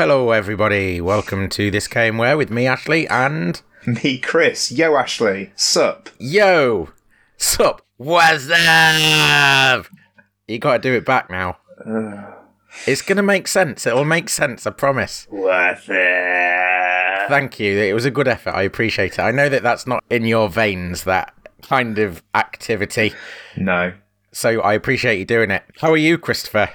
Hello, everybody. Welcome to This Came Where with me, Ashley, and. Me, Chris. Yo, Ashley. Sup? Yo! Sup? What's up? You gotta do it back now. Uh. It's gonna make sense. It'll make sense, I promise. What's up? Thank you. It was a good effort. I appreciate it. I know that that's not in your veins, that kind of activity. No. So I appreciate you doing it. How are you, Christopher?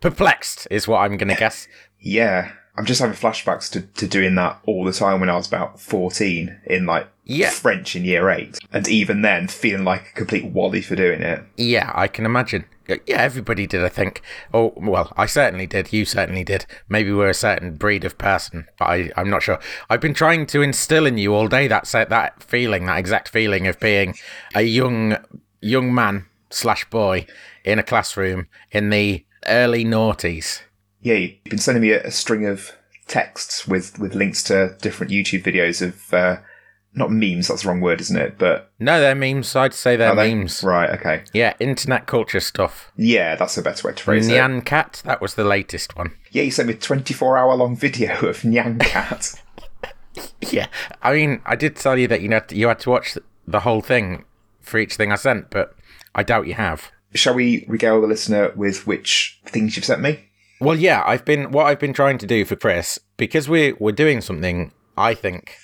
Perplexed is what I'm gonna guess. Yeah. I'm just having flashbacks to, to doing that all the time when I was about 14 in like Yeah. French in year eight. And even then, feeling like a complete wally for doing it. Yeah, I can imagine. Yeah, everybody did, I think. Oh, well, I certainly did. You certainly did. Maybe we're a certain breed of person, but I, I'm not sure. I've been trying to instill in you all day that that feeling, that exact feeling of being a young young man slash boy in a classroom in the early noughties. Yeah, you've been sending me a, a string of texts with, with links to different YouTube videos of, uh, not memes, that's the wrong word, isn't it? But No, they're memes. I'd say they're they? memes. Right, okay. Yeah, internet culture stuff. Yeah, that's a better way to phrase it. Nyan Cat, that was the latest one. Yeah, you sent me a 24 hour long video of Nyan Cat. Yeah, I mean, I did tell you that you had to, you had to watch the whole thing for each thing I sent, but I doubt you have. Shall we regale the listener with which things you've sent me? Well, yeah, I've been what I've been trying to do for Chris because we're we're doing something I think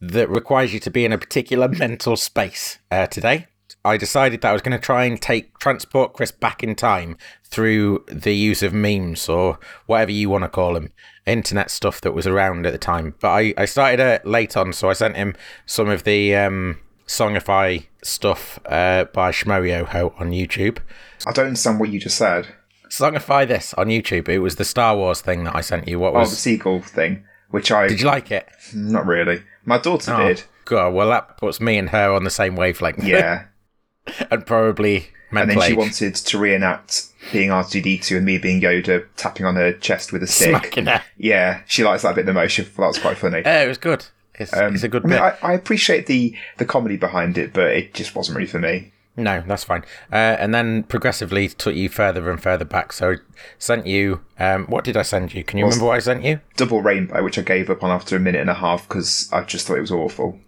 that requires you to be in a particular mental space uh, today. I decided that I was going to try and take transport Chris back in time through the use of memes or whatever you want to call them, internet stuff that was around at the time. But I, I started uh, late on, so I sent him some of the um, Songify stuff uh, by Schmoyoho on YouTube. I don't understand what you just said. Songify this on YouTube. It was the Star Wars thing that I sent you. What Oh, was? the seagull thing, which I. Did you like it? Not really. My daughter did. God, well, that puts me and her on the same wavelength. Yeah. and probably and then she wanted to reenact being R2D2 and me being Yoda tapping on her chest with a stick. Yeah, she likes that bit the most. She thought that was quite funny. Yeah, it was good. It's, it's a good Um, I mean, bit. I, I appreciate the, the comedy behind it, but it just wasn't really for me. No, that's fine. Uh, and then progressively took you further and further back. So sent you. Um, what did I send you? Can you remember what I sent you? Double Rainbow, which I gave up on after a minute and a half because I just thought it was awful.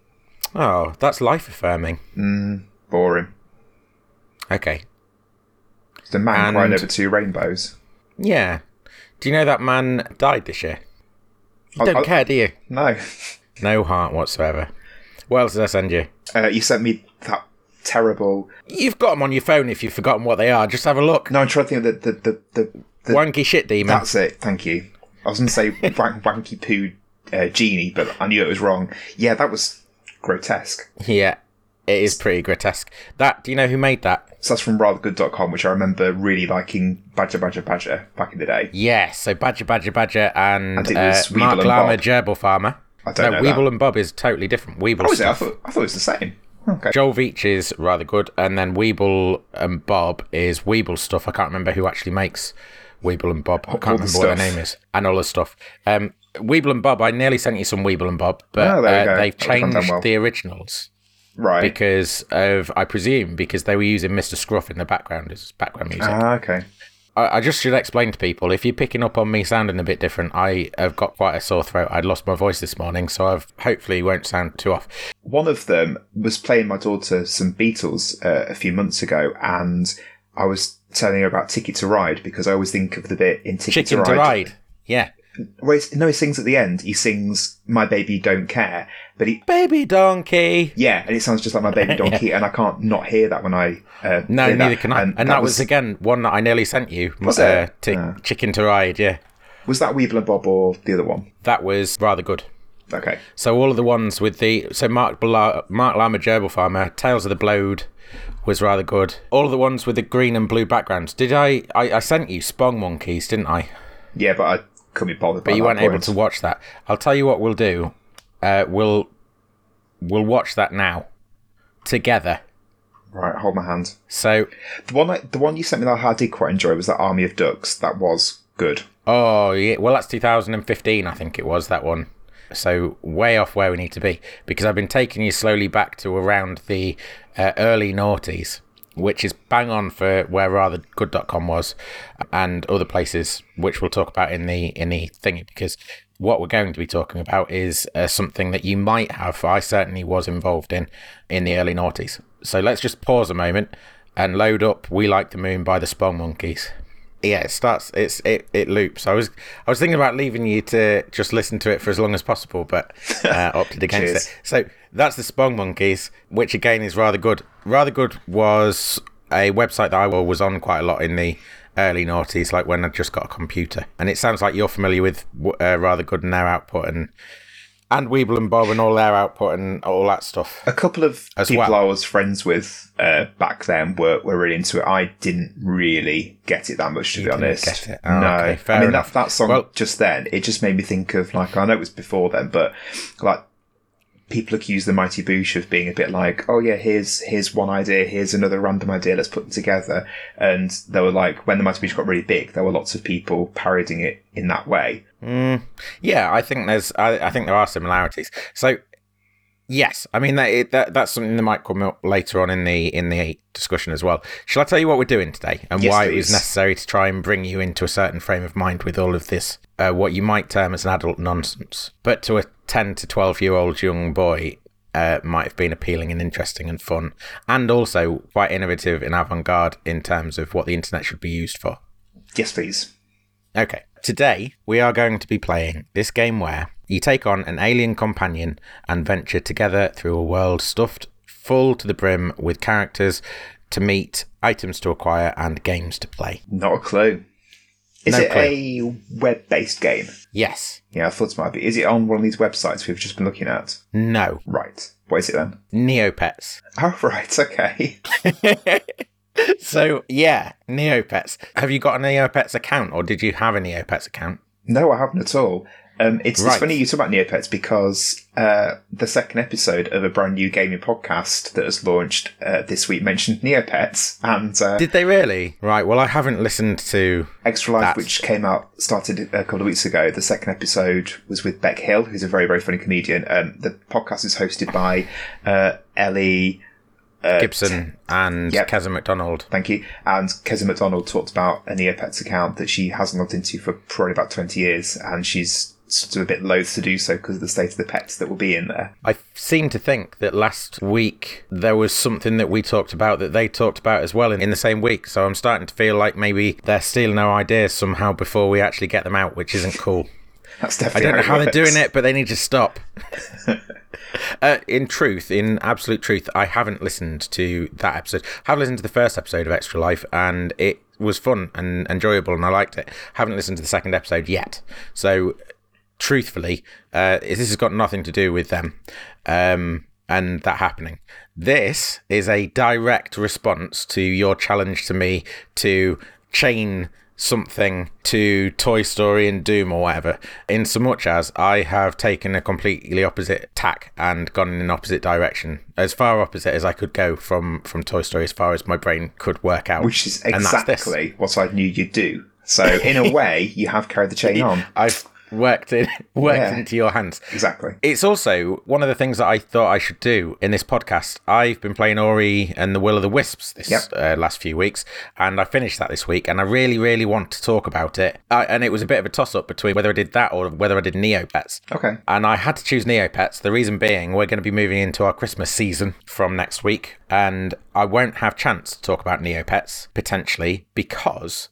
Oh, that's life affirming. Boring. Okay. The man And- crying over two rainbows. Yeah. Do you know that man died this year? You I- don't I- care, do you? No. No heart whatsoever. What else did I send you? Uh, you sent me that terrible. You've got them on your phone if you've forgotten what they are. Just have a look. No, I'm trying to think of the the the, the, the Wanky shit demon. That's it. Thank you. I was going to say wank, wanky poo uh, genie, but I knew it was wrong. Yeah, that was grotesque. Yeah, it is pretty grotesque. That do you know who made that? So that's from rathergood.com, which I remember really liking Badger Badger Badger back in the day. Yes, so Badger Badger Badger and, And it uh, was Mark Lama Gerbil Farmer. I don't no, know Weebl that. and Bob is totally different. Weebl Oh, is it? I thought, I thought it was the same. Okay. Joel Veitch is rather good, and then Weebl and Bob is Weebl stuff. I can't remember who actually makes Weebl and Bob. I can't all the remember what their name is, and all the stuff. Um, Weebl and Bob. I nearly sent you some Weebl and Bob, but Oh, uh, they've That would've done changed well. the originals Right. because of, I presume, because they were using Mr. Scruff in the background as background music. Ah, okay. I, I just should explain to people if you're picking up on me sounding a bit different, I have got quite a sore throat. I'd lost my voice this morning, so I've hopefully won't sound too off. One of them was playing my daughter some Beatles uh, a few months ago, and I was telling her about Ticket to Ride because I always think of the bit in Ticket Chicken to to Ride. ride. Yeah. Where no, he sings at the end. He sings "My Baby Don't Care," but he Baby donkey. yeah, and it sounds just like "My Baby Donkey," and I can't not hear that when I uh, No, neither that. can I. And, that, was, again one that I nearly sent you. Was uh, it? to Ah. Chicken to ride. Yeah, was that Weevil and Bob or the other one? that was rather good. Okay, So all of the ones with the so Mark Bla, Mark Lama Gerbil Farmer, Tales of the Blode was rather good. All of the ones with the green and blue backgrounds. Did I? I, I sent you Spong Monkeys, didn't I? yeah, but I couldn't be bothered. but you weren't able to watch that. I'll tell you what we'll do. Uh, we'll we'll watch that now together. Right, hold my hand. So, The one, I, the one you sent me that I did quite enjoy was that Army of Ducks. That was good. oh yeah, well that's 2015, I think it was that one. So way off where we need to be because I've been taking you slowly back to around the uh, early noughties. Which is bang on for where rather rathergood.com was and other places, which we'll talk about in the in the thingy because what we're going to be talking about is uh, something that you might have. I certainly was involved in in the early noughties. So let's just pause a moment and load up "We Like the Moon" by the Spong Monkeys. Yeah, it starts. It's it, it loops. I was I was thinking about leaving you to just listen to it for as long as possible, but uh, opted against it. So that's the Spong Monkeys, which again is rather good. Rather good was a website that I was on quite a lot in the early noughties, like when I just got a computer. And it sounds like you're familiar with uh, rather good and their output and and Weebl and Bob and all their output and all that stuff. A couple of As people well. I was friends with uh, back then were, were really into it. I didn't really get it that much, to be didn't honest. get it? Oh, no, okay, I mean that that song Well- just then it just made me think of like I know it was before then, but like people accuse the Mighty Boosh of being a bit like, oh yeah, here's here's one idea, here's another random idea, let's put them together. And they were like, when the Mighty Boosh got really big, there were lots of people parodying it in that way. Mm, yeah, I think there's I, I think there are similarities. So yes, I mean that, that that's something that might come up later on in the in the discussion as well. Shall I tell you what we're doing today and Yes, why it was necessary to try and bring you into a certain frame of mind with all of this uh, what you might term as an adult nonsense, but to a ten to twelve year old young boy. Uh, might have been appealing and interesting and fun, and also quite innovative and avant garde in terms of what the internet should be used for. Yes, please. Okay, today we are going to be playing this game where you take on an alien companion and venture together through a world stuffed full to the brim with characters to meet, items to acquire, and games to play. Not a clue. Is No it clue. a web based game? Yes. Yeah, I thought it might be. Is it on one of these websites we've just been looking at? No. Right. What is it then? Neopets. Oh, right. Okay. So, yeah, Neopets. Have you got a Neopets account or did you have a Neopets account? No, I haven't at all. Um, it's, it's funny you talk about Neopets because uh, the second episode of a brand new gaming podcast that has launched uh, this week mentioned Neopets and uh, Did they really? Right, well, I haven't listened to. Extra Life, That's- which came out, started a couple of weeks ago. The second episode was with Beck Hill, who's a very, very funny comedian. Um, the podcast is hosted by uh, Ellie. Gibson and Yep. Keza MacDonald. Thank you. And Keza MacDonald talked about a Neopets account that she hasn't logged into for probably about 20 years, and she's sort of a bit loath to do so because of the state of the pets that will be in there. I seem to think that last week there was something that we talked about that they talked about as well in, in the same week. So I'm starting to feel like maybe they're stealing our ideas somehow before we actually get them out, which isn't cool. That's definitely. I don't know how they're doing it, but they need to stop. uh, in truth, in absolute truth, I haven't listened to that episode. I have listened to the first episode of Extra Life, and it was fun and enjoyable, and I liked it. I Haven't listened to the second episode yet. So, truthfully, uh, this has got nothing to do with them um, and that happening. This is a direct response to your challenge to me to chain something to Toy Story and Doom or whatever, in so much as I have taken a completely opposite tack and gone in an opposite direction, as far opposite as I could go from from Toy Story, as far as my brain could work out. Which is And that's this. exactly what I knew you'd do. So, in a way, you have carried the chain on. I've worked it worked Yeah. into your hands. Exactly. It's also one of the things that I thought I should do in this podcast. I've been playing Ori and the Will of the Wisps this Yep. uh, last few weeks, and I finished that this week. And I really, really want to talk about it. I, and it was a bit of a toss up between whether I did that or whether I did Neopets. Okay. And I had to choose Neopets. The reason being, we're going to be moving into our Christmas season from next week, and I won't have chance to talk about Neopets potentially because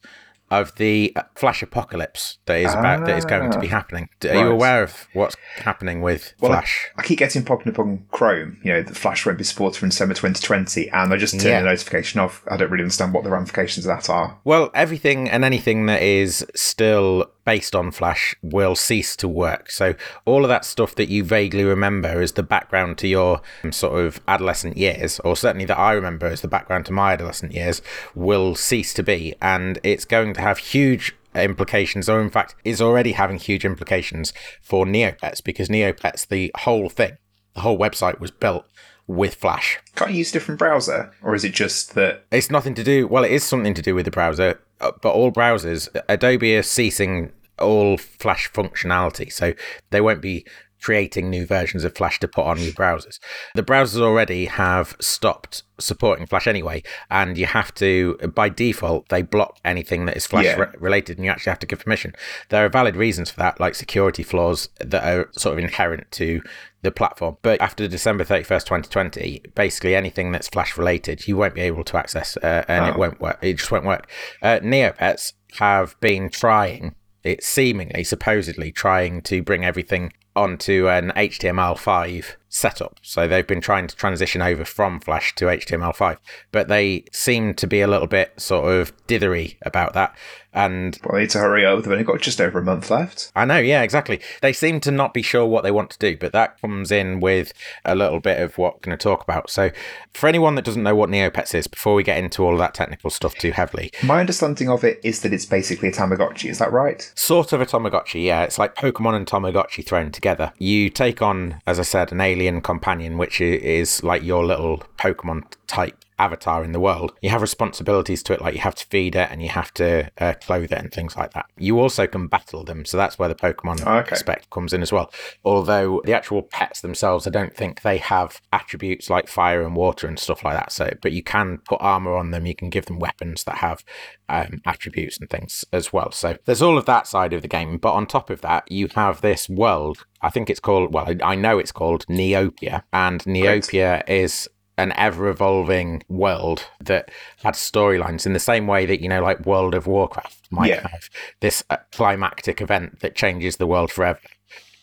of the Flash apocalypse that is about that is going to be ah, happening. Are you aware of what's happening with Well, Flash? I keep getting popping up on Chrome, you know, the Flash won't be supported from December 2020, and I just turn Yeah. the notification off. I don't really understand what the ramifications of that are. Well, everything and anything that is still based on Flash will cease to work. So, all of that stuff that you vaguely remember as the background to your um, sort of adolescent years, or certainly that I remember as the background to my adolescent years, will cease to be. And it's going to have huge implications, or in fact, is already having huge implications for Neopets because Neopets, the whole thing, the whole website was built with Flash. Can't you use a different browser? Or is it just that It's nothing to do. Well, it is something to do with the browser, uh, but all browsers, Adobe is ceasing all Flash functionality, so they won't be creating new versions of Flash to put on new browsers. The browsers already have stopped supporting Flash anyway, and you have to, by default, they block anything that is Flash Yeah. re- related, and you actually have to give permission. There are valid reasons for that, like security flaws that are sort of inherent to the platform. But after December 31st, 2020, basically anything that's Flash related, you won't be able to access, uh, and it Oh. won't work. It just won't work. Uh, Neopets have been trying, it seemingly, supposedly trying to bring everything onto an HTML5 setup. So they've been trying to transition over from Flash to HTML5, but they seem to be a little bit sort of dithery about that. And Well, they need to hurry up. They've only got just over a month left. I know, yeah, exactly. They seem to not be sure what they want to do, but that comes in with a little bit of what we're going to talk about. So, for anyone that doesn't know what Neopets is, before we get into all of that technical stuff too heavily, My understanding of it is that it's basically a Tamagotchi. Is that right? Sort of a Tamagotchi, yeah. It's like Pokemon and Tamagotchi thrown together. You take on, as I said, an alien companion, which is like your little Pokemon type avatar in the world. You have responsibilities to it, like you have to feed it and you have to uh, clothe it and things like that. You also can battle them, so that's where the Pokemon Okay. aspect comes in as well. Although the actual pets themselves, I don't think they have attributes like fire and water and stuff like that. So, but you can put armor on them. You can give them weapons that have um, attributes and things as well. So there's all of that side of the game. But on top of that, you have this world. I think it's called. Well, I I know it's called Neopia, and Neopia is an ever evolving world that had storylines in the same way that you know like world of warcraft might Yeah. have this uh, climactic event that changes the world forever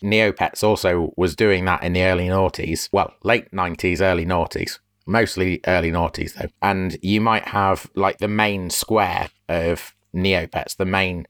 Neopets also was doing that in the early noughties, well, late 90s, early noughties, mostly early noughties though. And you might have like the main square of Neopets, the main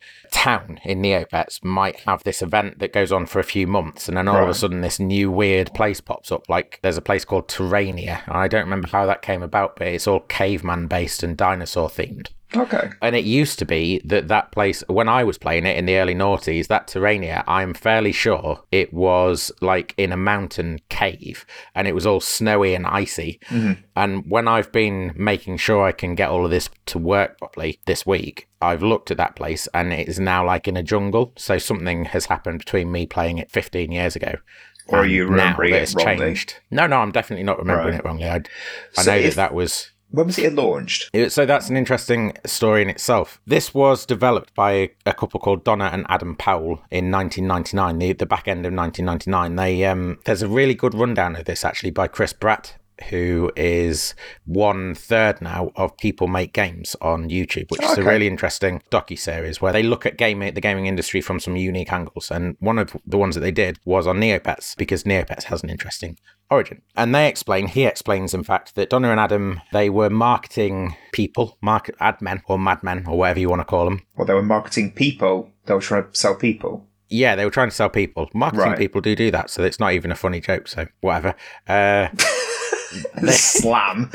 town in Neopets might have this event that goes on for a few months, and then all of a sudden this new weird place pops up. Like there's a place called Tyrannia. I don't remember how that came about, but it's all caveman based and dinosaur themed. Okay. And it used to be that that place, when I was playing it in the early noughties, that Tyrannia, I'm fairly sure it was like in a mountain cave and it was all snowy and icy. Mm-hmm. And when I've been making sure I can get all of this to work properly this week, I've looked at that place and it is now like in a jungle. So something has happened between me playing it 15 years ago. Or are you now remembering that it it's wrongly? changed. No, no, I'm definitely not remembering Right. it wrongly. I, I So know if- that that was. When was it launched? So that's an interesting story in itself. This was developed by a couple called Donna and Adam Powell in 1999, the, the back end of 1999. They um, there's a really good rundown of this actually by Chris Bratt, who is one third now of People Make Games on YouTube, which is a really interesting docu series where they look at gaming, the gaming industry from some unique angles. And one of the ones that they did was on Neopets because Neopets has an interesting origin. And they explain, he explains, in fact, that Donna and Adam, they were marketing people, market ad men or madmen or whatever you want to call them. Well, they were marketing people. They were trying to sell people. Yeah, they were trying to sell people. Marketing Right. people do do that, so it's not even a funny joke. So whatever. Uh, Slam.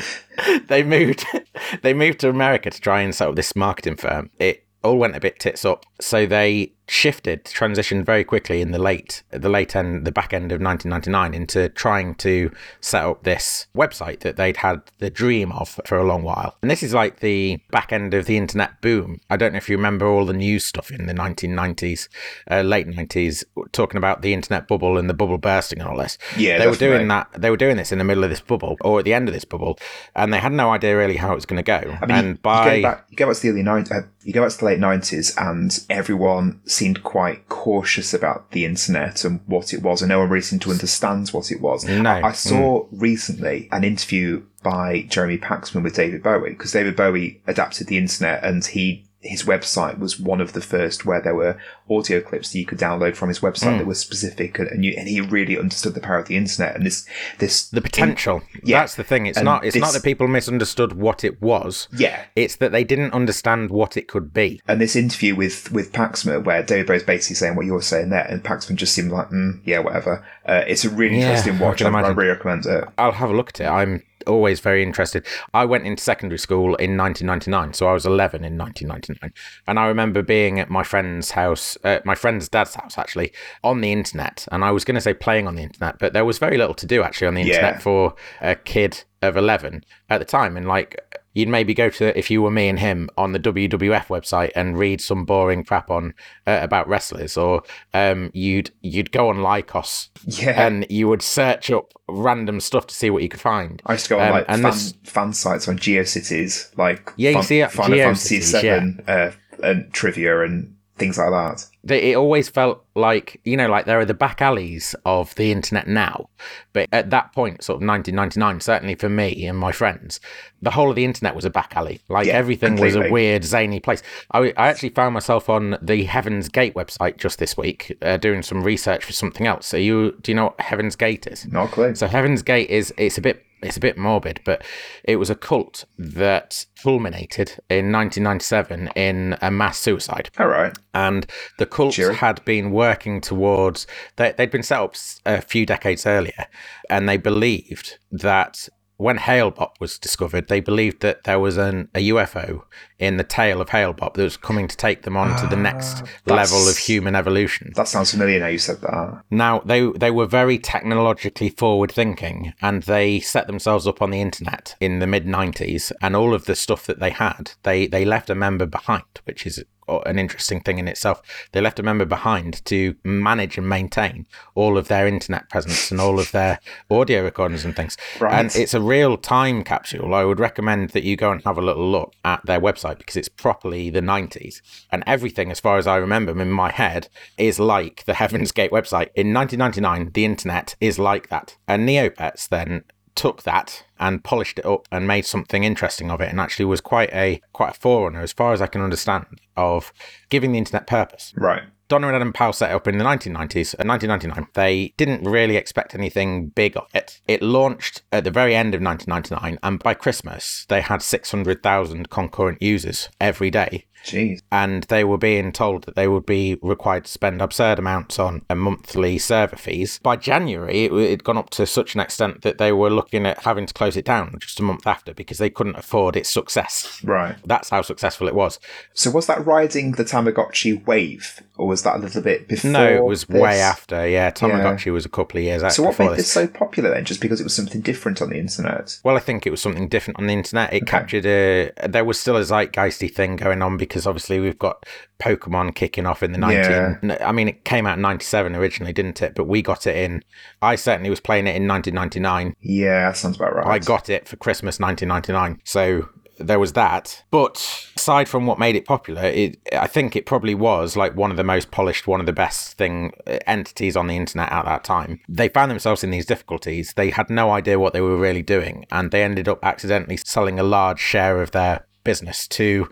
they moved they moved to America to try and set up this marketing firm. It all went a bit tits up. So they shifted, transitioned very quickly in the late the late end, the back end of 1999 into trying to set up this website that they'd had the dream of for a long while. And this is like the back end of the internet boom. I don't know if you remember all the news stuff in the 1990s, uh, late 90s, talking about the internet bubble and the bubble bursting and all this. Yeah, they were doing that. They were doing this in the middle of this bubble or at the end of this bubble, and they had no idea really how it was going to go. I mean, and you, by you go back, you go back to the early 90s, uh, you go back to the late nineties, and everyone seemed quite cautious about the internet and what it was, and no one really seemed to understand what it was. No. I saw mm. recently an interview by Jeremy Paxman with David Bowie because David Bowie adapted the internet, and he his website was one of the first where there were audio clips that you could download from his website that were specific, and and, you, and he really understood the power of the internet and this this the potential. Yeah. That's the thing. It's And not. It's not that people misunderstood what it was. yeah. It's that they didn't understand what it could be. And this interview with with Paxman, where David Bowie's basically saying what you're saying there, and Paxman just seemed like, mm, yeah, whatever. Uh, it's a really Yeah, interesting watch. I, I really recommend it. I'll have a look at it. I'm always very interested. I went into secondary school in 1999, so I was 11 in 1999, and I remember being at my friend's house, uh, my friend's dad's house actually, on the internet. And I was going to say playing on the internet, but there was very little to do actually on the Yeah. internet for a kid of 11 at the time. And like you'd maybe go to if you were me and him on the WWF website and read some boring crap on uh, about wrestlers, or um, you'd you'd go on Lycos Yeah. and you would search up random stuff to see what you could find. I used to go on Um, like fan, this- fan sites on GeoCities, like Yeah, you Fin- see, Final Fantasy Seven uh, and trivia and things like that. It always felt like you know, like there are the back alleys of the internet now, but at that point, sort of 1999, certainly for me and my friends, the whole of the internet was a back alley. Like Yeah, everything was a weird, zany place. I, I actually found myself on the Heaven's Gate website just this week, uh, doing some research for something else. Are you? Do you know what Heaven's Gate is? Not clue. So Heaven's Gate is it's a bit it's a bit morbid, but it was a cult that culminated in 1997 in a mass suicide All right. and the cults Cheery. had been working towards they, they'd been set up a few decades earlier and they believed that when Hale-Bopp was discovered, they believed that there was an, a UFO in the tail of Hale-Bopp that was coming to take them on to the ah, next level of human evolution. That sounds familiar now you said that. Now they they were very technologically forward thinking, and they set themselves up on the internet in the mid '90s, and all of the stuff that they had, they they left a member behind, which is an interesting thing in itself. They left a member behind to manage and maintain all of their internet presence and all of their audio recordings and things. Right. And it's a real time capsule. I would recommend that you go and have a little look at their website because it's properly the 90s. And everything, as far as I remember in my head, is like the Heaven's Gate website. In 1999, the internet is like that. And Neopets then took that and polished it up and made something interesting of it and actually was quite a quite a forerunner as far as I can understand of giving the internet purpose. Right. Donna and Adam Powell set it up in the 1990s, uh, 1999. They didn't really expect anything big of it. It launched at the very end of 1999, and by Christmas, they had 600,000 concurrent users every day. Jeez. And they were being told that they would be required to spend absurd amounts on a monthly server fees. By January, it had gone up to such an extent that they were looking at having to close it down just a month after because they couldn't afford its success. Right. That's how successful it was. So was that riding the Tamagotchi wave, or was that a little bit before? No, it was this? way after. Yeah, Tamagotchi was a couple of years after. So what made this so popular then? Just because it was something different on the internet? Well, I think it was something different on the internet. It captured a. There was still a zeitgeisty thing going on because obviously we've got Pokemon kicking off in the 19. Yeah. I mean, it came out in 97 originally, didn't it? But we got it in. I certainly was playing it in 1999. Yeah, that sounds about right. I got it for Christmas 1999. So there was that. But aside from what made it popular, it I think it probably was like one of the most polished, one of the best thing uh, entities on the internet at that time. They found themselves in these difficulties. They had no idea what they were really doing, and they ended up accidentally selling a large share of their business to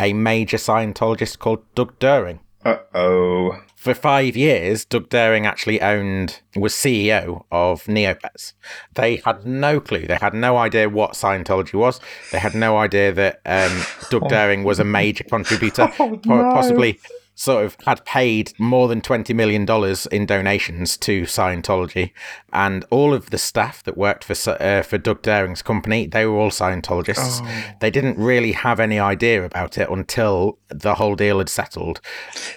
a major Scientologist called Doug Dohring. Uh oh. For five years, Doug Dohring actually owned, was CEO of Neopets. They had no clue. They had no idea what Scientology was. They had no idea that um, Doug Dohring was a major contributor, Oh, no. possibly sort of had paid more than $20 million in donations to Scientology. And all of the staff that worked for, uh, for Doug Dohring's company, they were all Scientologists. Oh. They didn't really have any idea about it until the whole deal had settled.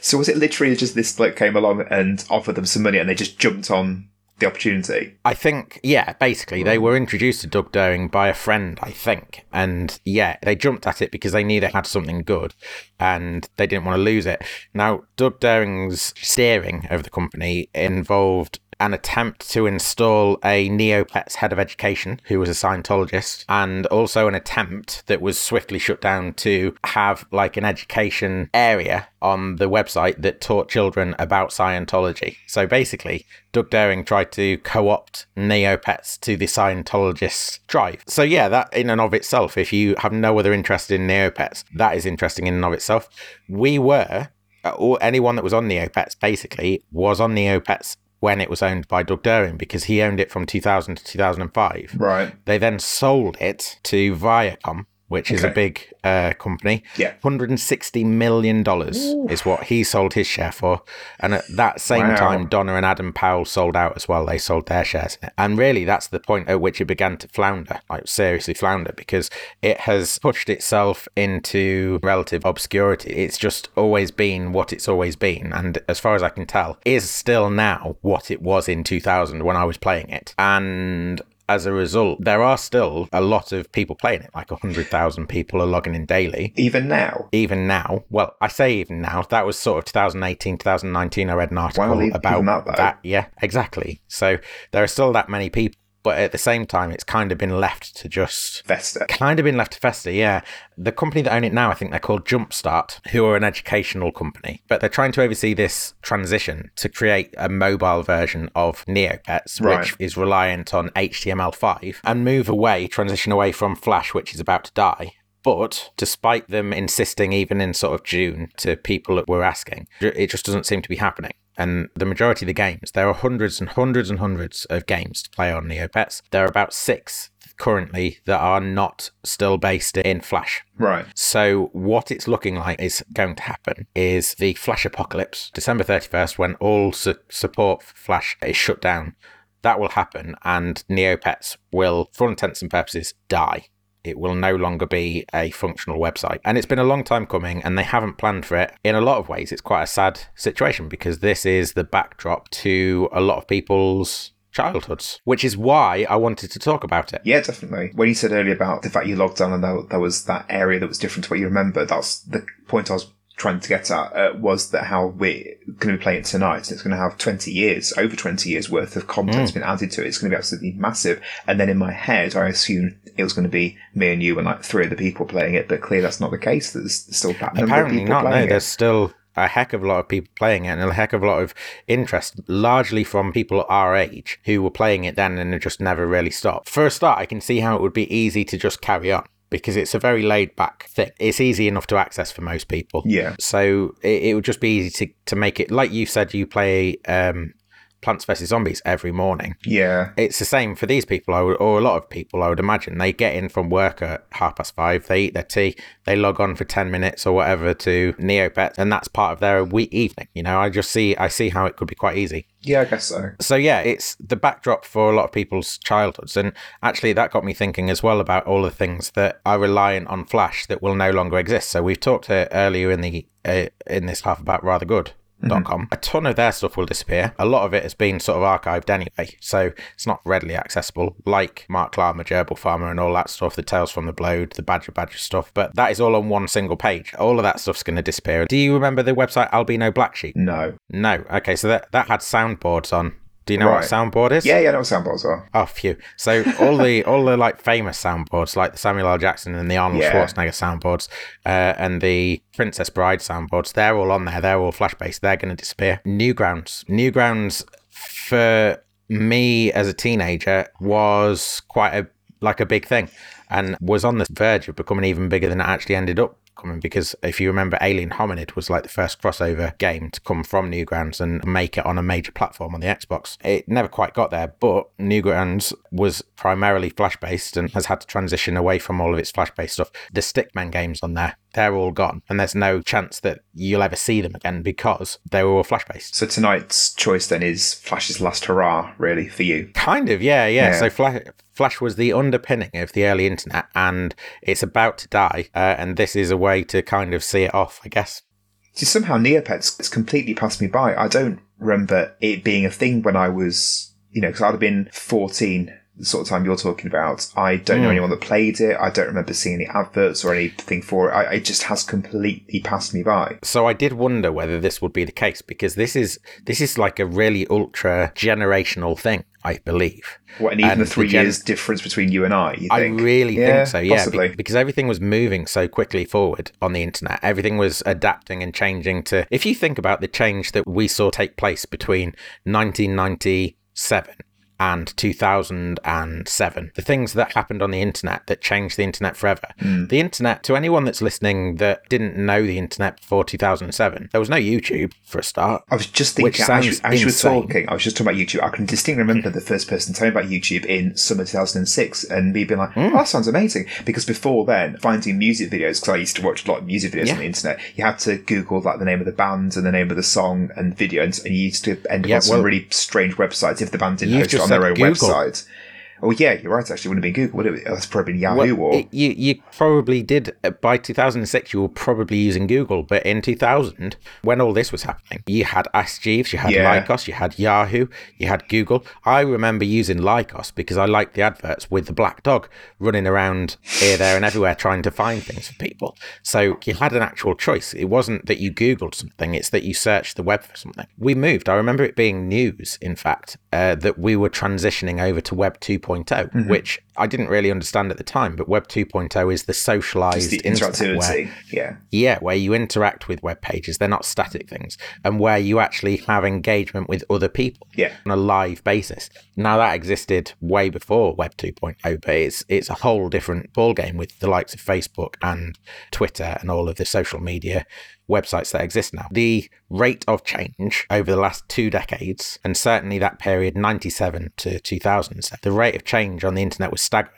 So was it literally just this bloke came along and offered them some money and they just jumped on the opportunity? I think, yeah, basically, they were introduced to Doug Dohring by a friend, I think. And yeah, they jumped at it because they knew they had something good and they didn't want to lose it. Now, Doug Dohring's steering of the company involved an attempt to install a Neopets head of education who was a Scientologist, and also an attempt that was swiftly shut down to have like an education area on the website that taught children about Scientology. So basically, Doug Dohring tried to co opt Neopets to the Scientologist drive. So, yeah, that in and of itself, if you have no other interest in Neopets, that is interesting in and of itself. We were, or anyone that was on Neopets basically was on Neopets when it was owned by Doug Dohring because he owned it from 2000 to 2005. Right. They then sold it to Viacom, which is a big uh, company. Yeah. $160 million is what he sold his share for. And at that same Wow. time, Donna and Adam Powell sold out as well. They sold their shares. And really, that's the point at which it began to flounder, like seriously flounder, because it has pushed itself into relative obscurity. It's just always been what it's always been. And as far as I can tell, is still now what it was in 2000 when I was playing it. And as a result, there are still a lot of people playing it. Like 100,000 people are logging in daily. Even now? Even now. Well, I say even now. That was sort of 2018, 2019. I read an article even about that, though. Yeah, exactly. So there are still that many people. But at the same time, it's kind of been left to just Vesta. kind of been left to fester, yeah. The company that own it now, I think they're called Jumpstart, who are an educational company, but they're trying to oversee this transition to create a mobile version of Neopets, uh, Right. which is reliant on HTML5, and move away, transition away from Flash, which is about to die. But despite them insisting, even in sort of June, to people that were asking, it just doesn't seem to be happening. And the majority of the games, there are hundreds and hundreds and hundreds of games to play on Neopets. There are about six currently that are not still based in Flash. Right. So what it's looking like is going to happen is the Flash apocalypse, December 31st, when all su- support for Flash is shut down. That will happen, and Neopets will, for all intents and purposes, die. It will no longer be a functional website. And it's been a long time coming, and they haven't planned for it. In a lot of ways, it's quite a sad situation because this is the backdrop to a lot of people's childhoods, which is why I wanted to talk about it. Yeah, definitely. When you said earlier about the fact you logged on and there, was that area that was different to what you remember, that's the point I was trying to get at, uh, was that how we're going to be playing it tonight. It's going to have 20 years, over 20 years worth of content has been added to it. It's going to be absolutely massive. And then in my head, I assumed it was going to be me and you and like three other people playing it, but clearly that's not the case. There's still that number Apparently of people not. No, playing there's still a heck of a lot of people playing it and a heck of a lot of interest, largely from people our age who were playing it then and it just never really stopped. For a start, I can see how it would be easy to just carry on because it's a very laid back thing. It's easy enough to access for most people. Yeah. So it, it would just be easy to, to make it, like you said, you play um, Plants vs. Zombies every morning Yeah. it's the same for these people, I would, or a lot of people, I would imagine. They get in from work at half past five, they eat their tea, they log on for 10 minutes or whatever to Neopets, and that's part of their week evening. You know, I just see, I see how it could be quite easy. Yeah, I guess so. So, yeah, it's the backdrop for a lot of people's childhoods. And actually, that got me thinking as well about all the things that are reliant on Flash that will no longer exist. So, we've talked uh, earlier in the uh, in this half about Rather Good. Dot mm-hmm. com. A ton of their stuff will disappear. A lot of it has been sort of archived anyway, so it's not readily accessible, like Mark Klarmer, Gerbil Farmer, and all that stuff, the Tales from the Blode, the Badger Badger stuff. But that is all on one single page. All of that stuff's going to disappear. Do you remember the website Albino Black Sheep? No. No. Okay, so that, that had soundboards on. Do you know what a soundboard is? Yeah, yeah, I know what soundboards are. Oh, phew. So all the all the like famous soundboards, like the Samuel L. Jackson and the Arnold Yeah. Schwarzenegger soundboards, uh, and the Princess Bride soundboards, they're all on there. They're all flash based. They're going to disappear. Newgrounds, Newgrounds, for me as a teenager was quite a like a big thing, and was on the verge of becoming even bigger than it actually ended up coming because if you remember alien hominid was like the first crossover game to come from newgrounds and make it on a major platform on the xbox it never quite got there but newgrounds was primarily flash based and has had to transition away from all of its flash based stuff the stickman games on there they're all gone and there's no chance that you'll ever see them again because they were all flash based So tonight's choice then is Flash's last hurrah, really, for you. Kind of, yeah, yeah. Yeah. So Flash, Flash was the underpinning of the early internet, and it's about to die. Uh, and this is a way to kind of see it off, I guess. See, somehow Neopets it's completely passed me by. I don't remember it being a thing when I was, you know, because I'd have been 14, the sort of time you're talking about. I don't know anyone that played it. I don't remember seeing any adverts or anything for it. I, it just has completely passed me by. So I did wonder whether this would be the case because this is this is like a really ultra generational thing, I believe. What, and even And the three the gen- years difference between you and I, you I really Yeah, think so, yeah, be- because everything was moving so quickly forward on the internet. Everything was adapting and changing to. If you think about the change that we saw take place between 1997 and 2007, the things that happened on the internet that changed the internet forever. Hmm. The internet, to anyone that's listening that didn't know the internet before 2007, there was no YouTube for a start. I was just thinking, as you, sounds as you were talking, I was just talking about YouTube. I can distinctly remember the first person telling me about YouTube in summer 2006 and me being like, Hmm. oh, that sounds amazing. Because before then, finding music videos, because I used to watch a lot of music videos Yeah. on the internet, you had to Google like the name of the band and the name of the song and video, and, and you used to end up Yeah, on some really strange websites if the band didn't host on their own Google. website. Oh yeah, you're right. Actually, it wouldn't have been Google. Would it? That's probably been Yahoo Well, or it- you you probably did uh, by 2006. You were probably using Google, but in 2000, when all this was happening, you had Ask Jeeves, you had Yeah. Lycos, you had Yahoo, you had Google. I remember using Lycos because I liked the adverts with the black dog running around here, there, and everywhere trying to find things for people. So you had an actual choice. It wasn't that you Googled something; it's that you searched the web for something. We moved. I remember it being news, in fact, uh, that we were transitioning over to Web 2.0, mm-hmm. which I didn't really understand at the time. But Web 2.0 is the socialized the internet where interactivity. Yeah, yeah, where you interact with web pages. They're not static things, and where you actually have engagement with other people yeah. on a live basis. Now that existed way before Web 2.0, but it's it's a whole different ballgame with the likes of Facebook and Twitter and all of the social media websites that exist now. The rate of change over the last two decades, and certainly that period 97 to 2007, the rate of change on the internet was staggering.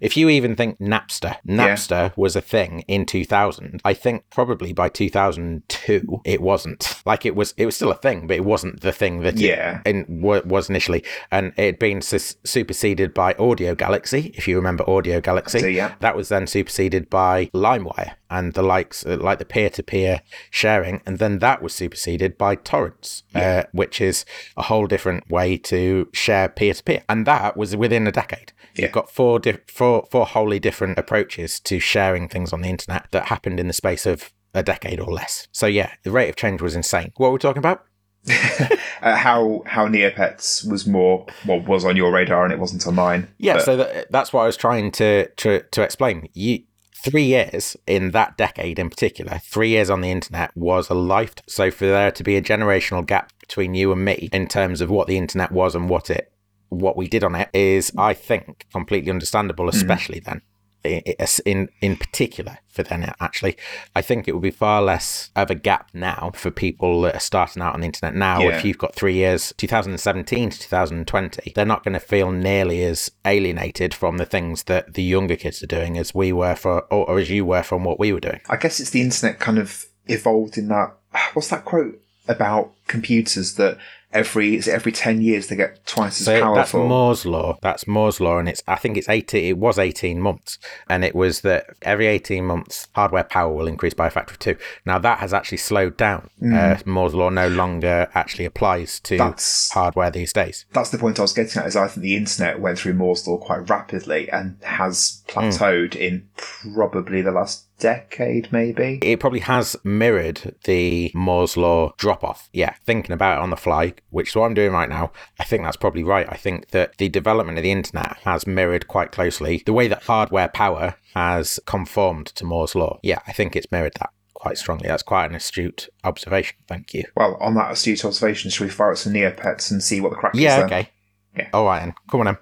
If you even think Napster, Napster was a thing in 2000. I think probably by 2002 it wasn't. Like it was, it was still a thing, but it wasn't the thing that it Yeah. in, wa- was initially, and it had been sus- superseded by Audio Galaxy. If you remember Audio Galaxy, do, yeah. that was then superseded by LimeWire and the likes, uh, like the peer-to-peer sharing, and then that was superseded by torrents, uh, which is a whole different way to share peer-to-peer, and that was within a decade. You've got four, di- four, four wholly different approaches to sharing things on the internet that happened in the space of a decade or less. So yeah, the rate of change was insane. What were we talking about? Uh, how how Neopets was more what was on your radar and it wasn't on mine. Yeah, But- so that, that's what I was trying to to, to explain. You, three years in that decade in particular, three years on the internet was a life. So for there to be a generational gap between you and me in terms of what the internet was and what it what we did on it is, mm. I think, completely understandable, mm. especially then. I- I- In in particular for then actually, I think it would be far less of a gap now for people that are starting out on the internet now. Yeah. If you've got three years, 2017 to 2020, they're not going to feel nearly as alienated from the things that the younger kids are doing as we were for, or, or as you were from what we were doing. I guess it's the internet kind of evolved in that. What's that quote about computers that every is it every ten years they get twice as So that's powerful? Moore's law. That's Moore's law, and it's I think it's eighteen. It was eighteen months, and it was that every eighteen months hardware power will increase by a factor of two. Now that has actually slowed down. Uh, Moore's law no longer actually applies to That's- hardware these days. That's the point I was getting at. Is I think the internet went through Moore's law quite rapidly and has plateaued in probably the last decade, maybe. It probably has mirrored the Moore's law drop off. Yeah, thinking about it on the fly, which is what I'm doing right now, I think that's probably right. I think that the development of the internet has mirrored quite closely the way that hardware power has conformed to Moore's law. Yeah, I think it's mirrored that quite strongly. That's quite an astute observation. Thank you. Well, on that astute observation, should we fire out some Neopets and see what the crack is Yeah, okay. Yeah. All right, then. Come on then.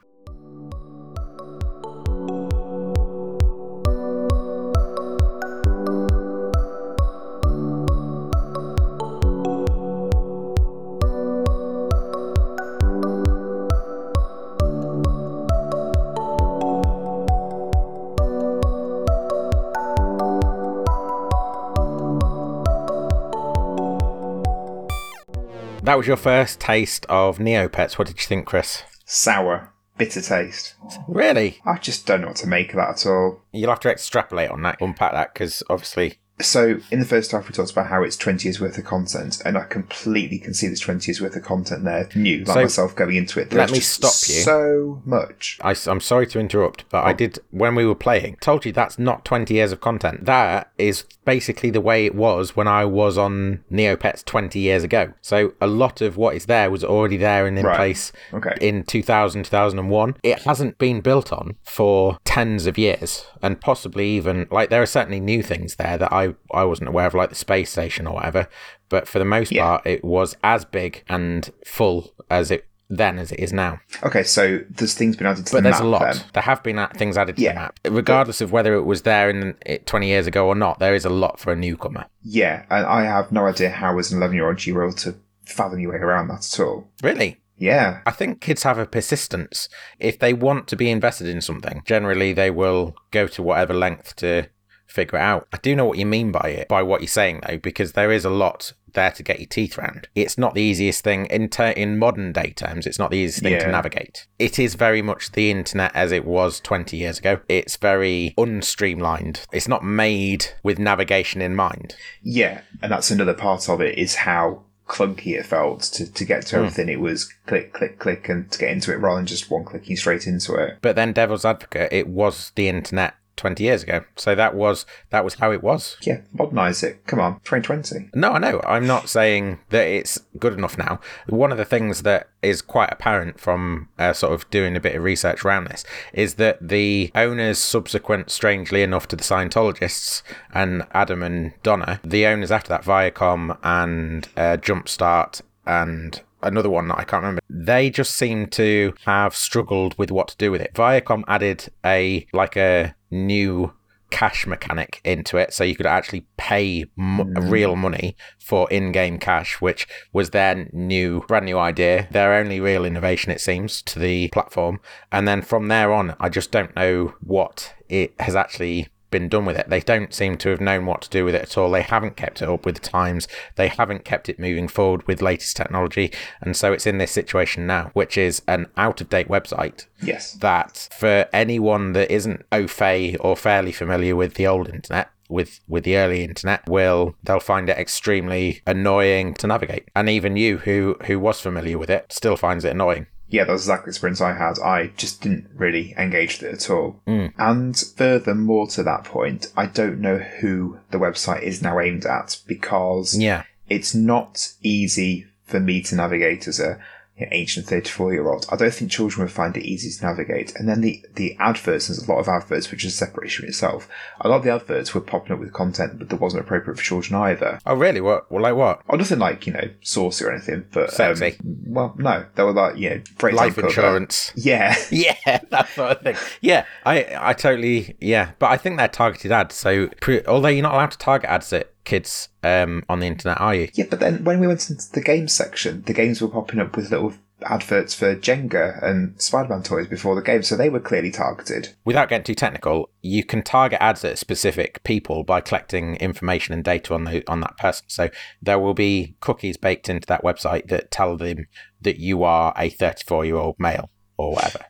That was your first taste of Neopets. What did you think, Chris? Sour, bitter taste. Really? I just don't know what to make of that at all. You'll have to extrapolate on that, unpack that, because obviously So, in the first half, we talked about how it's 20 years worth of content, and I completely can see there's 20 years worth of content there, new, like So, myself going into it. let me stop you. So much. I, am sorry to interrupt, but I oh. did when we were playing. Told you that's not 20 years of content. That is basically the way it was when I was on Neopets 20 years ago. So a lot of what is there was already there and in Right. place Okay. in 2000, 2001. It hasn't been built on for tens of years, and possibly even like there are certainly new things there that I I wasn't aware of, like the space station or whatever. But for the most Yeah. part, it was as big and full as it then as it is now. Okay, so there's things been added to But the map. But there's a lot. then. There have been things added to Yeah. the map, regardless of whether it was there in it 20 years ago or not. There is a lot for a newcomer. Yeah, and I have no idea how, as an 11 year old, you were able to fathom your way around that at all. Really, Yeah. I think kids have a persistence. If they want to be invested in something, generally they will go to whatever length to figure it out. I do know what you mean by it, by what you're saying though, because there is a lot there to get your teeth around. It's not the easiest thing in ter- in modern day terms. It's not the easiest thing Yeah. to navigate. It is very much the internet as it was 20 years ago. It's very unstreamlined. It's not made with navigation in mind. Yeah, and that's another part of it is how clunky it felt to, to get to hmm. everything. It was click, click, click, and to get into it rather than just one clicking straight into it. But then devil's advocate, it was the internet 20 years ago. So that was that was how it was. Yeah, modernize it. Come on, 2020. No, I know. I'm not saying that it's good enough now. One of the things that is quite apparent from uh, sort of doing a bit of research around this is that the owners, subsequent, strangely enough, to the Scientologists and Adam and Donna, the owners after that, Viacom and uh, Jumpstart and another one that I can't remember. They just seem to have struggled with what to do with it. Viacom added a like a new cash mechanic into it. So you could actually pay m- hmm. real money for in-game cash which was their new brand new idea their only real innovation it seems to the platform. And then from there on i just don't know what it has actually been done with it. They don't seem to have known what to do with it at all. They haven't kept it up with the times. They haven't kept it moving forward with latest technology. And so it's in this situation now, which is an out of date website Yes. that for anyone that isn't au fait or fairly familiar with the old internet, with with the early internet will they'll find it extremely annoying to navigate and even you who who was familiar with it still finds it annoying Yeah, that was exactly the experience I had. I just didn't really engage with it at all. Mm. And furthermore to that point, I don't know who the website is now aimed at because yeah it's not easy for me to navigate as a you know, ancient 34 year old. I don't think children would find it easy to navigate. And then the, the adverts, there's a lot of adverts, which is a separate issue in itself. A lot of the adverts were popping up with content but that wasn't appropriate for children either. oh really what well like what Oh, nothing like, you know, saucy or anything, but. Sexy. Um, well, no. They were like, you know, life cover. insurance Yeah. yeah that sort of thing yeah i i totally yeah but i think they're targeted ads so pre- although you're not allowed to target ads at kids um on the internet are you Yeah, but then when we went into the games section, the games were popping up with little adverts for Jenga and Spider-Man toys before the game, so they were clearly targeted. without getting too technical, you can target ads at specific people by collecting information and data on the on that person. So there will be cookies baked into that website that tell them that you are a 34 year old male or whatever.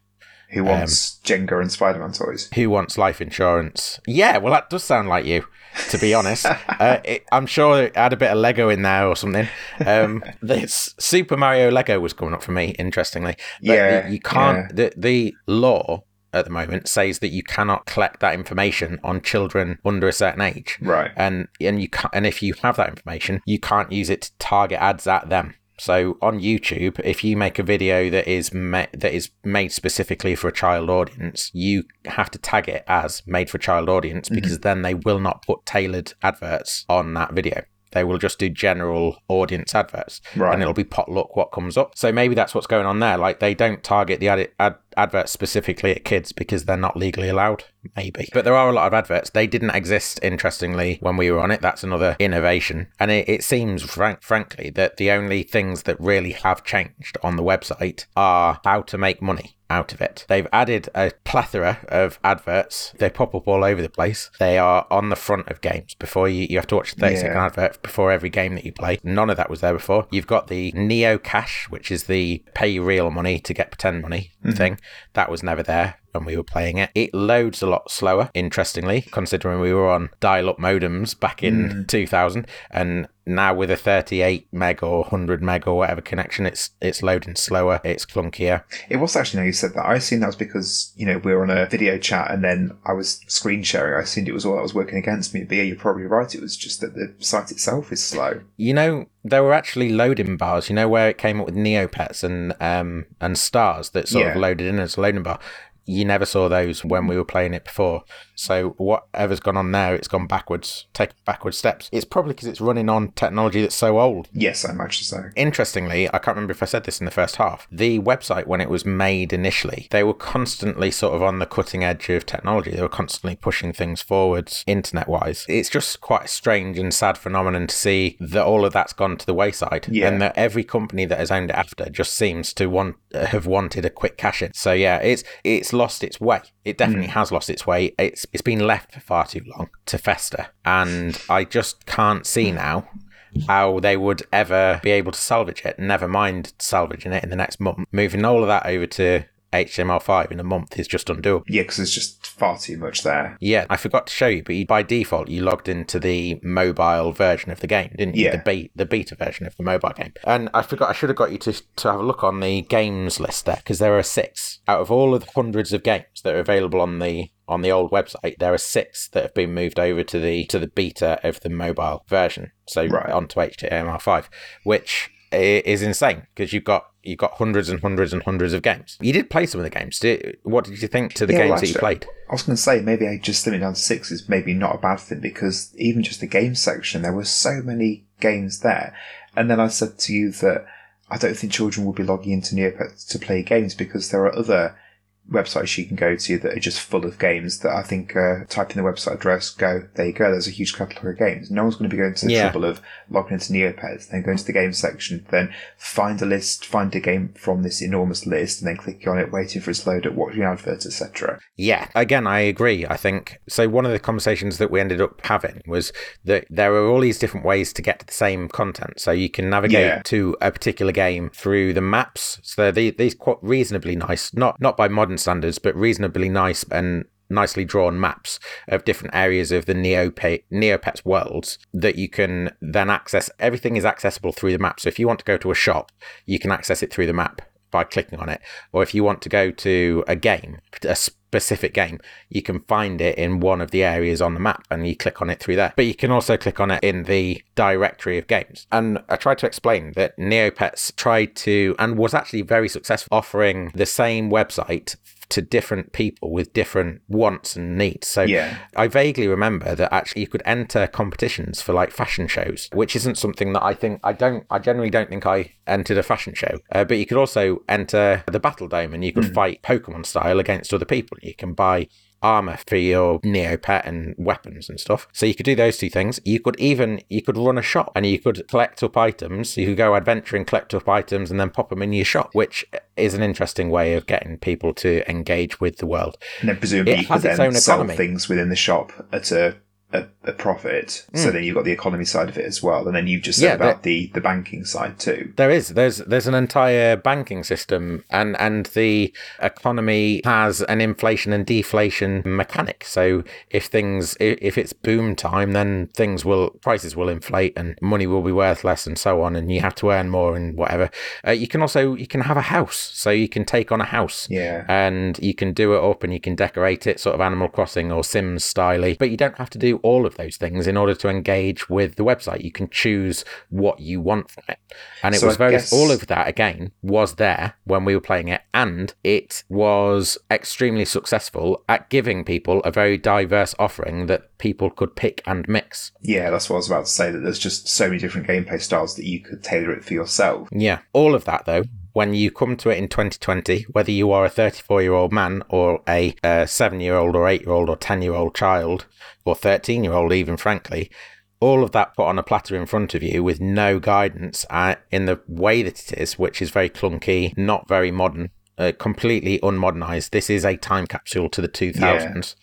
Who wants Jenga and Spider-Man toys? Who wants life insurance? Yeah, well, that does sound like you, to be honest. uh, it, I'm sure it had a bit of Lego in there or something. Um, this Super Mario Lego was coming up for me, interestingly. But Yeah, you can't. The the law at the moment says that you cannot collect that information on children under a certain age, Right. and and you can and if you have that information, you can't use it to target ads at them. So on YouTube, if you make a video that is ma- that is made specifically for a child audience, you have to tag it as made for child audience mm-hmm. because then they will not put tailored adverts on that video. They will just do general audience adverts, Right. and it'll be potluck what comes up. So maybe that's what's going on there. Like they don't target the ad- ad- adverts specifically at kids because they're not legally allowed. Maybe, but there are a lot of adverts. They didn't exist, interestingly, when we were on it. That's another innovation, and it, it seems, frank- frankly, that the only things that really have changed on the website are how to make money out of it. They've added a plethora of adverts. They pop up all over the place. They are on the front of games before you, you have to watch a 30 second Yeah. advert before every game that you play. None of that was there before. You've got the Neo Cash, which is the pay real money to get pretend money mm-hmm. thing. That was never there when we were playing it. It loads a lot slower, interestingly, considering we were on dial up modems back in 2000 and now with a 38 meg or 100 meg or whatever connection it's it's loading slower it's clunkier It was actually now you said that. I assumed that was because, you know, we were on a video chat and then I was screen sharing. I assumed it was all that was working against me. But yeah, you're probably right. It was just that the site itself is slow. You know, there were actually loading bars. You know where it came up with Neopets and um and stars that sort of loaded in as a loading bar. You never saw those when we mm. were playing it before. So whatever's gone on there, it's gone backwards, taken backward steps. It's probably because it's running on technology that's so old. Yes, I imagine so. Interestingly, I can't remember if I said this in the first half. The website, when it was made initially, they were constantly sort of on the cutting edge of technology. They were constantly pushing things forwards internet wise. It's just quite a strange and sad phenomenon to see that all of that's gone to the wayside Yeah. and that every company that has owned it after just seems to want have wanted a quick cash in. So yeah, it's it's lost its way. It definitely hmm. has lost its way. It's it's been left for far too long to fester, and I just can't see now how they would ever be able to salvage it. Never mind salvaging it in the next month. Moving all of that over to HTML5 in a month is just undoable. Yeah, because there's just far too much there. Yeah, I forgot to show you, but you, by default you logged into the mobile version of the game, didn't you? Yeah. The, be- the beta version of the mobile game. And I forgot, I should have got you to, to have a look on the games list there, because there are six. Out of all of the hundreds of games that are available on the on the old website, there are six that have been moved over to the to the beta of the mobile version, so Right. onto HTML5, which is insane because you've got you've got hundreds and hundreds and hundreds of games. You did play some of the games. Did, what did you think to the Yeah, games well, that you played? I was going to say maybe I just limit down to six is maybe not a bad thing because even just the game section, there were so many games there. And then I said to you that I don't think children will be logging into Neopets to play games because there are other websites you can go to that are just full of games that I think uh, type in the website address, go, there you go, there's a huge catalogue of games. No one's going to be going to the Yeah. trouble of logging into Neopets, then going to the game section, then find a list, find a game from this enormous list, and then clicking on it, waiting for it to load up, watching adverts, etc. Yeah, again, I agree. I think so. One of the conversations that we ended up having was that there are all these different ways to get to the same content. So you can navigate Yeah. to a particular game through the maps. So these quite reasonably nice, not not by modern standards, but reasonably nice and nicely drawn maps of different areas of the Neopa- Neopets worlds that you can then access. Everything is accessible through the map. So if you want to go to a shop, you can access it through the map by clicking on it. Or if you want to go to a game, a specific game, you can find it in one of the areas on the map and you click on it through there. But you can also click on it in the directory of games. And I tried to explain that Neopets tried to and was actually very successful offering the same website to different people with different wants and needs. So Yeah. I vaguely remember that actually you could enter competitions for like fashion shows, which isn't something that I think I don't. I generally don't think I entered a fashion show. Uh, but you could also enter the battle dome and you could fight Pokemon style against other people. You can buy armor for your neopet and weapons and stuff. So you could do those two things. You could even you could run a shop and you could collect up items. You could go adventuring collect up items and then pop them in your shop which is an interesting way of getting people to engage with the world. And then presumably It you could then own sell economy. things within the shop at a a, a profit. So then you've got the economy side of it as well, and then you've just said Hmm. Yeah, about the the banking side too. There is. There's there's an entire banking system and and the economy has an inflation and deflation mechanic. So if things if it's boom time then things will prices will inflate and money will be worth less and so on and you have to earn more and whatever. Uh, you can also you can have a house. So you can take on a house Yeah. and you can do it up and you can decorate it sort of Animal Crossing or Sims styly. But you don't have to do all of those things in order to engage with the website. You can choose what you want from it. And it So was I very guess- all of that again was there when we were playing it and it was extremely successful at giving people a very diverse offering that people could pick and mix. Yeah, that's what I was about to say. That there's just so many different gameplay styles that you could tailor it for yourself. Yeah, all of that though. When you come to it in 2020, whether you are a 34 year old man or a uh, 7 year old or 8 year old or 10 year old child or 13 year old, even frankly, all of that put on a platter in front of you with no guidance uh, in the way that it is, which is very clunky, not very modern, uh, completely unmodernized. This is a time capsule to the 2000s.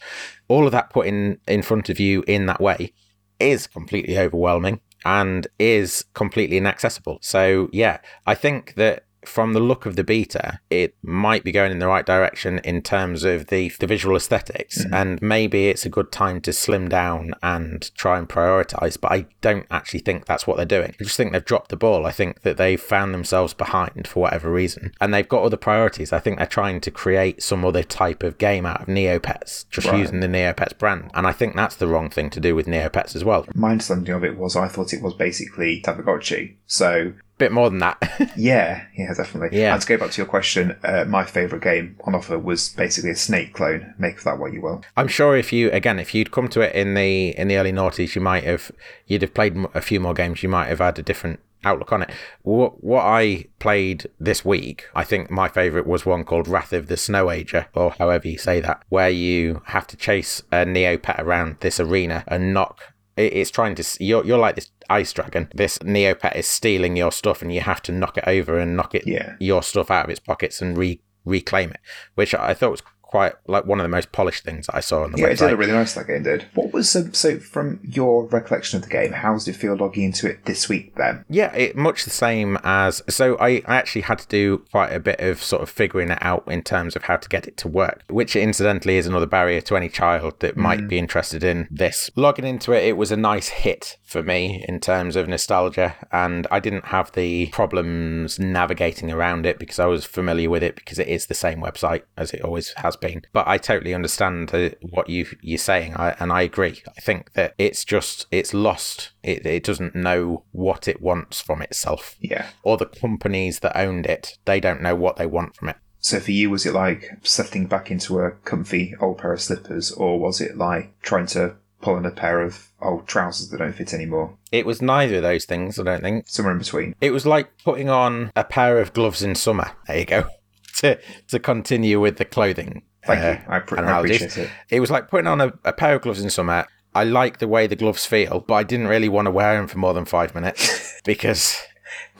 All of that put in, in front of you in that way is completely overwhelming and is completely inaccessible. So, yeah, I think that from the look of the beta, it might be going in the right direction in terms of the, the visual esthetics mm-hmm. and maybe it's a good time to slim down and try and prioritize. But I don't actually think that's what they're doing. I just think they've dropped the ball. I think that they've found themselves behind for whatever reason and they've got other priorities. I think they're trying to create some other type of game out of Neopets, just Right. using the Neopets brand. And I think that's the wrong thing to do with Neopets as well. My understanding of it was I thought it was basically Tamagotchi. So Bit more than that. yeah, yeah, definitely. Yeah. And to go back to your question, uh, my favourite game on offer was basically a Snake clone. Make of that what you will. I'm sure if you again if you'd come to it in the in the early noughties, you might have you'd have played a few more games. You might have had a different outlook on it. What what I played this week, I think my favourite was one called Wrath of the Snowager, or however you say that, where you have to chase a Neopet around this arena and knock. It's trying to. You're you're like this ice dragon. This Neopet is stealing your stuff, and you have to knock it over and knock it Yeah. your stuff out of its pockets and re- reclaim it, which I thought was quite like one of the most polished things I saw on the Yeah, it did look really nice. That game did. What was um, so from your recollection of the game? How did it feel logging into it this week? Then Yeah, it, much the same as. So I, I actually had to do quite a bit of sort of figuring it out in terms of how to get it to work, which incidentally is another barrier to any child that might be interested in this. Logging into it, it was a nice hit for me in terms of nostalgia, and I didn't have the problems navigating around it because I was familiar with it because it is the same website as it always has been. But I totally understand uh, what you you're saying, I, and I agree. I think that it's just it's lost. It it doesn't know what it wants from itself, yeah. or the companies that owned it. They don't know what they want from it. So for you, was it like settling back into a comfy old pair of slippers, or was it like trying to pull on a pair of old trousers that don't fit anymore? It was neither of those things. I don't think. Somewhere in between. It was like putting on a pair of gloves in summer. There you go. to to continue with the clothing. Thank uh, you. I, pr- I appreciate it. It was like putting on a, a pair of gloves in summer. I like the way the gloves feel, but I didn't really want to wear them for more than five minutes because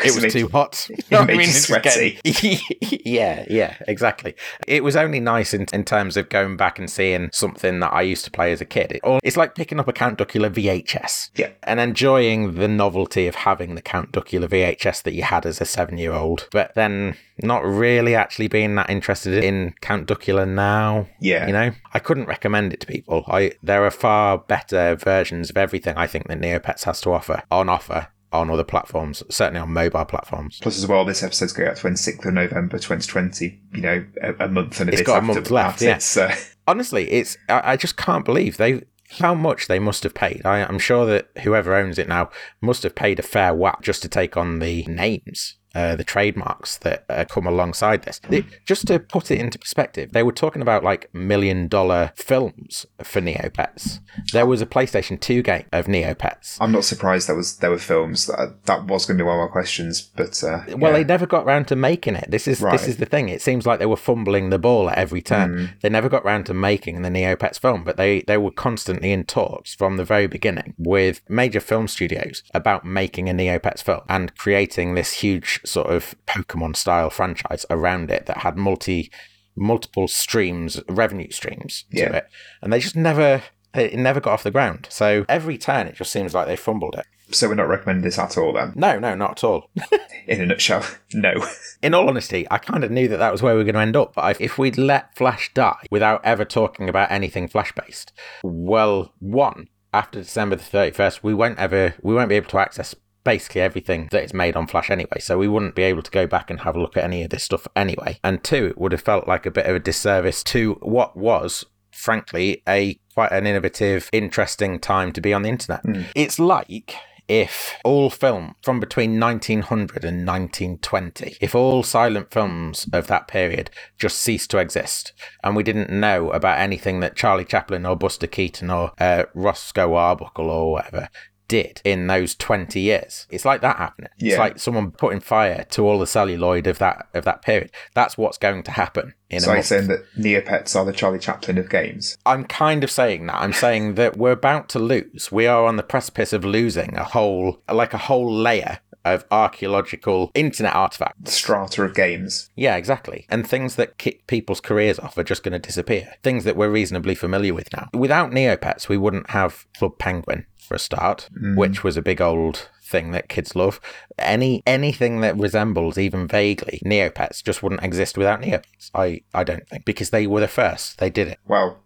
it was too hot. You it know what I mean? you sweaty. getting- yeah, yeah, exactly. It was only nice in, in terms of going back and seeing something that I used to play as a kid. It, it's like picking up a Count Duckula VHS Yeah. and enjoying the novelty of having the Count Duckula VHS that you had as a seven year old, but then not really actually being that interested in Count Duckula now. Yeah. You know, I couldn't recommend it to people. I there are far better versions of everything I think that Neopets has to offer on offer on other platforms, certainly on mobile platforms. Plus, as well, this episode's going out 26th of November 2020. You know, a, a month and a It's bit got a month left, yeah. It's, uh, Honestly, it's I, I just can't believe they how much they must have paid. I, I'm sure that whoever owns it now must have paid a fair whack just to take on the names. Uh, the trademarks that uh, come alongside this. It- just to put it into perspective, they were talking about like million dollar films for Neopets. There was a PlayStation 2 game of Neopets. I'm not surprised that was there were films. That, that was going to be one of my questions, but uh, Well, yeah. they never got round to making it. This is Right. this is the thing. It seems like they were fumbling the ball at every turn. Mm. They never got round to making the Neopets film, but they they were constantly in talks from the very beginning with major film studios about making a Neopets film and creating this huge sort of Pokemon style franchise around it that had multi multiple streams, revenue streams to Yeah. it, and they just never. It never got off the ground. So every turn, it just seems like they fumbled it. so we're not recommending this at all. Then, No, no, not at all. in a nutshell, no. in all honesty, I kind of knew that that was where we were going to end up. But I- if we'd let Flash die without ever talking about anything Flash based, well, one after December the thirty first, we won't ever we won't be able to access basically everything that is made on Flash anyway. So we wouldn't be able to go back and have a look at any of this stuff anyway. And two, it would have felt like a bit of a disservice to what was. Frankly, a quite an innovative, interesting time to be on the internet. It's like if all film from between 1900 and 1920, if all silent films of that period just ceased to exist and we didn't know about anything that Charlie Chaplin or Buster Keaton or uh, Roscoe Arbuckle or whatever did in those 20 years. It's like that happening. It's like someone putting fire to all the celluloid of that of that period. That's what's going to happen in So a you're saying that Neopets are the Charlie Chaplin of games? I'm kind of saying that. I'm saying that we're about to lose. We are on the precipice of losing a whole, like a whole layer of archaeological internet artifacts. Strata of games. Yeah, exactly. And things that kick people's careers off are just going to disappear. Things that we're reasonably familiar with now. Without Neopets, we wouldn't have Club Penguin for a start, mm. which was a big old thing that kids love. Any anything that resembles even vaguely Neopets just wouldn't exist without Neopets. I I don't think because they were the first. They did it. Well,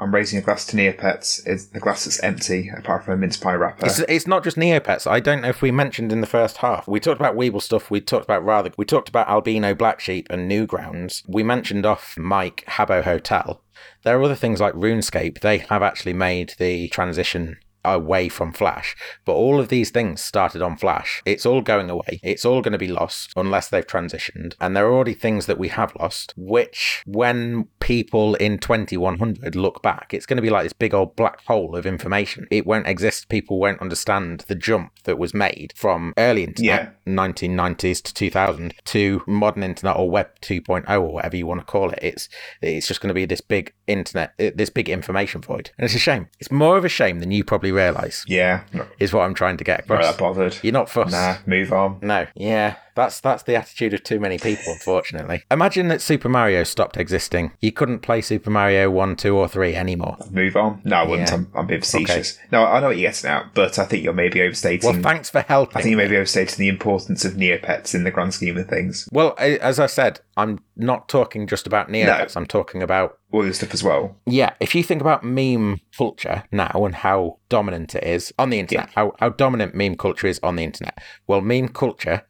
I'm raising a glass to Neopets. It's the glass that's empty, apart from a mince pie wrapper. It's, it's not just Neopets. I don't know if we mentioned in the first half. We talked about Weebl stuff. We talked about rather. We talked about Albino Black Sheep and Newgrounds. We mentioned off Mike Habbo Hotel. There are other things like RuneScape. They have actually made the transition away from Flash. But all of these things started on Flash. It's all going away. It's all going to be lost unless they've transitioned. And there are already things that we have lost, which when people in 2100 look back, it's going to be like this big old black hole of information. It won't exist. People won't understand the jump that was made from early internet, 1990s to 2000 to modern internet or web 2.0 or whatever you want to call it. It's it's just going to be this big internet, uh, this big information void. And it's a shame. It's more of a shame than you probably realize yeah, is what I'm trying to get not across. that bothered. You're not fussed. Nah, move on. No. Yeah, That's that's the attitude of too many people, unfortunately. Imagine that Super Mario stopped existing. You couldn't play Super Mario 1, 2, or 3 anymore. Move on. No, I wouldn't. Yeah. I'm, I'm being facetious. No, I know what you're getting at, but I think you're maybe overstating. Well, thanks for helping. I think you may be overstating the importance of Neopets in the grand scheme of things. Well, I- as I said, I'm not talking just about Neopets. No. I'm talking about All this stuff as well. yeah. If you think about meme culture now and how dominant it is on the internet, how how dominant meme culture is on the internet. Well, meme culture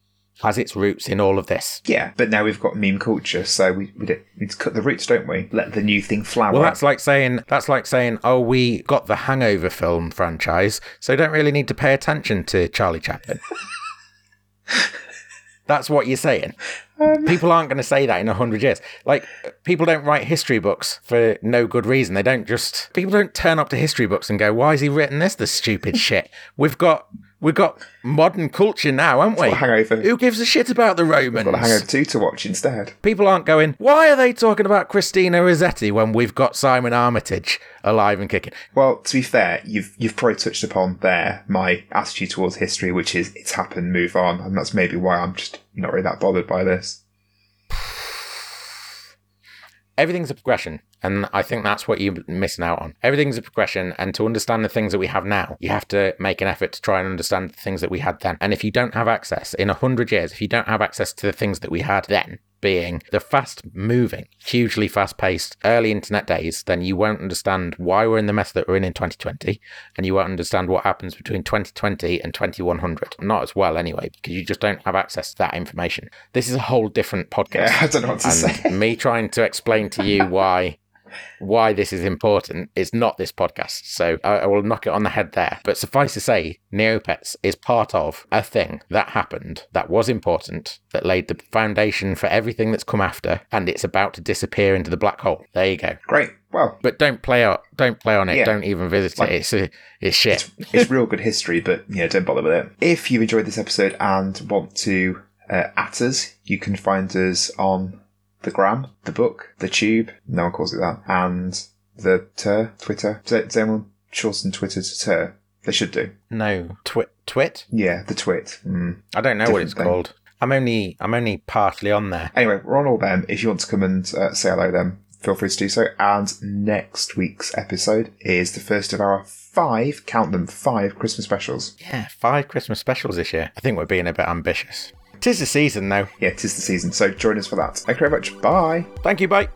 has its roots in all of this. Yeah, but now we've got meme culture, so we, we don't- we need to cut the roots, don't we? Let the new thing flower. Well, that's like saying that's like saying, oh, we got the Hangover film franchise, so don't really need to pay attention to Charlie Chaplin. that's what you're saying. Um, people aren't going to say that in a hundred years. Like people don't write history books for no good reason. They don't just people don't turn up to history books and go, "Why has he written this? The stupid shit." We've got we've got modern culture now, haven't we? Hangover. Who gives a shit about the Romans? We've got a Hangover 2 to watch instead. People aren't going, why are they talking about Christina Rossetti when we've got Simon Armitage alive and kicking? Well, to be fair, you've you've probably touched upon there my attitude towards history, which is it's happened, move on, and that's maybe why I'm just not really that bothered by this. Everything's a progression. And I think that's what you're missing out on. Everything's a progression. And to understand the things that we have now, you have to make an effort to try and understand the things that we had then. And if you don't have access in a hundred years, if you don't have access to the things that we had then, being the fast moving, hugely fast paced early internet days, then you won't understand why we're in the mess that we're in in 2020. And you won't understand what happens between 2020 and 2100. Not as well, anyway, because you just don't have access to that information. This is a whole different podcast. Yeah, I don't know what to and say. me trying to explain to you why why this is important is not this podcast. So I, I will knock it on the head there. But suffice to say, Neopets is part of a thing that happened that was important, that laid the foundation for everything that's come after, and it's about to disappear into the black hole. There you go. Great. Well, But don't play out. Don't play on it. Yeah. Don't even visit Like- it. It's a, it's shit. it's real good history, but yeah, don't bother with it. If you enjoyed this episode and want to uh, at us, you can find us on the gram, the book, the tube. No one calls it that, and the ter Twitter. Does, does anyone shorten Twitter to ter? They should do. No twit twit. Yeah, the twit. Mm. I don't know what it's thing. called. I'm only I'm only partially on there. Anyway, we're on all them. If you want to come and uh, say hello, then feel free to do so. And next week's episode is the first of our five, count them, five Christmas specials. Yeah, five Christmas specials this year. I think we're being a bit ambitious. Tis the season, though. Yeah, it is the season, so join us for that. Thank you very much. Bye. Thank you, bye.